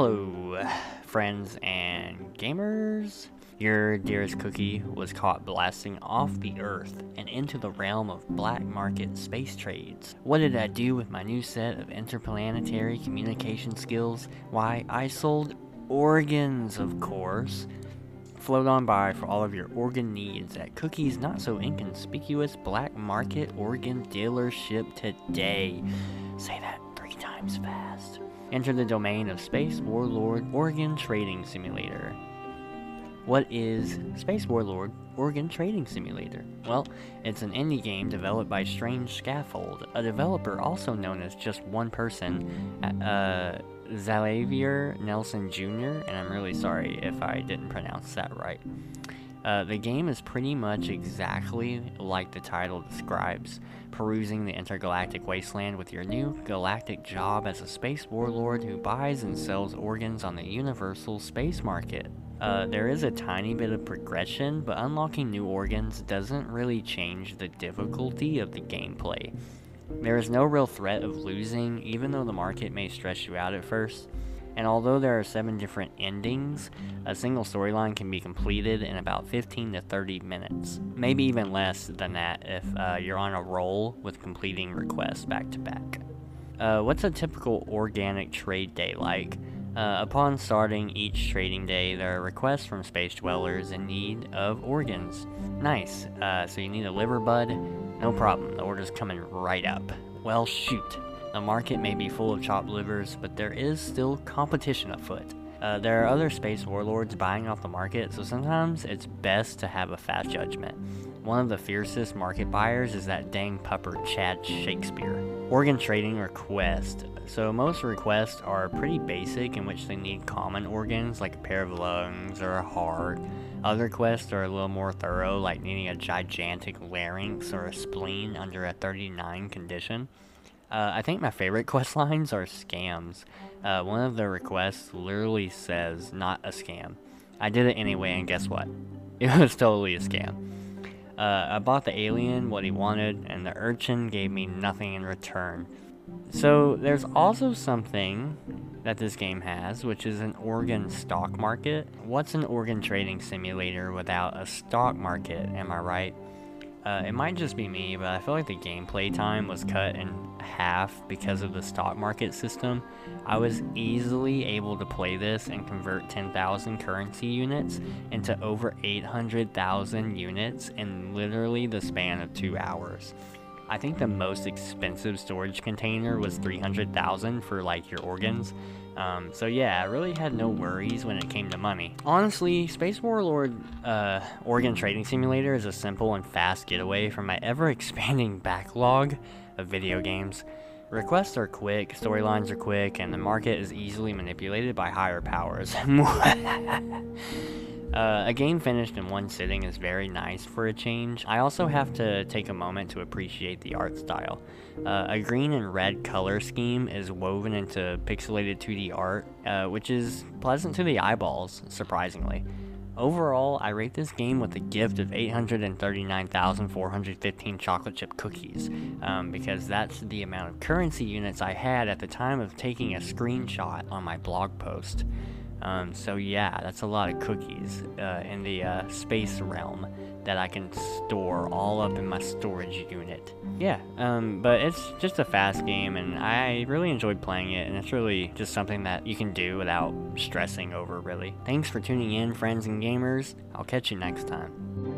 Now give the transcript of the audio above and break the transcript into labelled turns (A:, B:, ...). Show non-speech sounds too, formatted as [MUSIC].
A: Hello, friends and gamers. Your dearest cookie was caught blasting off the Earth and into the realm of black market space trades. What did I do with my new set of interplanetary communication skills? Why, I sold organs, of course. Float on by for all of your organ needs at Cookie's not so inconspicuous black market organ dealership today. Say that times fast. Enter the domain of Space Warlord Organ Trading Simulator. What is Space Warlord Organ Trading Simulator? Well, it's an indie game developed by Strange Scaffold, a developer also known as just one person, uh, Xavier Nelson Jr., and I'm really sorry if I didn't pronounce that right. Uh, the game is pretty much exactly like the title describes, perusing the intergalactic wasteland with your new galactic job as a space warlord who buys and sells organs on the universal space market. Uh, there is a tiny bit of progression, but unlocking new organs doesn't really change the difficulty of the gameplay. There is no real threat of losing, even though the market may stress you out at first. And although there are seven different endings, a single storyline can be completed in about 15 to 30 minutes. Maybe even less than that if uh, you're on a roll with completing requests back to back. Uh, what's a typical organic trade day like? Uh, upon starting each trading day, there are requests from space dwellers in need of organs. Nice. Uh, so you need a liver bud? No problem. The order's coming right up. Well, shoot. The market may be full of chopped livers, but there is still competition afoot. Uh, there are other space warlords buying off the market, so sometimes it's best to have a fast judgment. One of the fiercest market buyers is that dang pupper Chad Shakespeare. Organ trading request. So most requests are pretty basic in which they need common organs like a pair of lungs or a heart. Other quests are a little more thorough like needing a gigantic larynx or a spleen under a 39 condition. Uh, I think my favorite [LAUGHS] quest lines are scams. Uh, one of the requests literally says, not a scam. I did it anyway, and guess what? [LAUGHS] It was totally a scam. Uh, I bought the alien what he wanted, and the urchin gave me nothing in return. So, there's also something that this game has, which is an organ stock market. What's an organ trading simulator without a stock market, am I right? Uh, it might just be me, but I feel like the gameplay time was cut in half because of the stock market system. I was easily able to play this and convert 10,000 currency units into over 800,000 units in literally the span of two hours. I think the most expensive storage container was 300,000 for like your organs. Um, so yeah, I really had no worries when it came to money. Honestly, Space Warlord uh, Organ Trading Simulator is a simple and fast getaway from my ever-expanding backlog of video games. Requests are quick, storylines are quick, and the market is easily manipulated by higher powers. [LAUGHS] Uh, a game finished in one sitting is very nice for a change. I also have to take a moment to appreciate the art style. Uh, a green and red color scheme is woven into pixelated 2D art, uh, which is pleasant to the eyeballs, surprisingly. Overall, I rate this game with a gift of 839,415 chocolate chip cookies, um, because that's the amount of currency units I had at the time of taking a screenshot on my blog post. Um, so yeah, that's a lot of cookies uh, in the uh, space realm that I can store all up in my storage unit. Yeah, um, but it's just a fast game, and I really enjoyed playing it, and it's really just something that you can do without stressing over, really. Thanks for tuning in, friends and gamers. I'll catch you next time.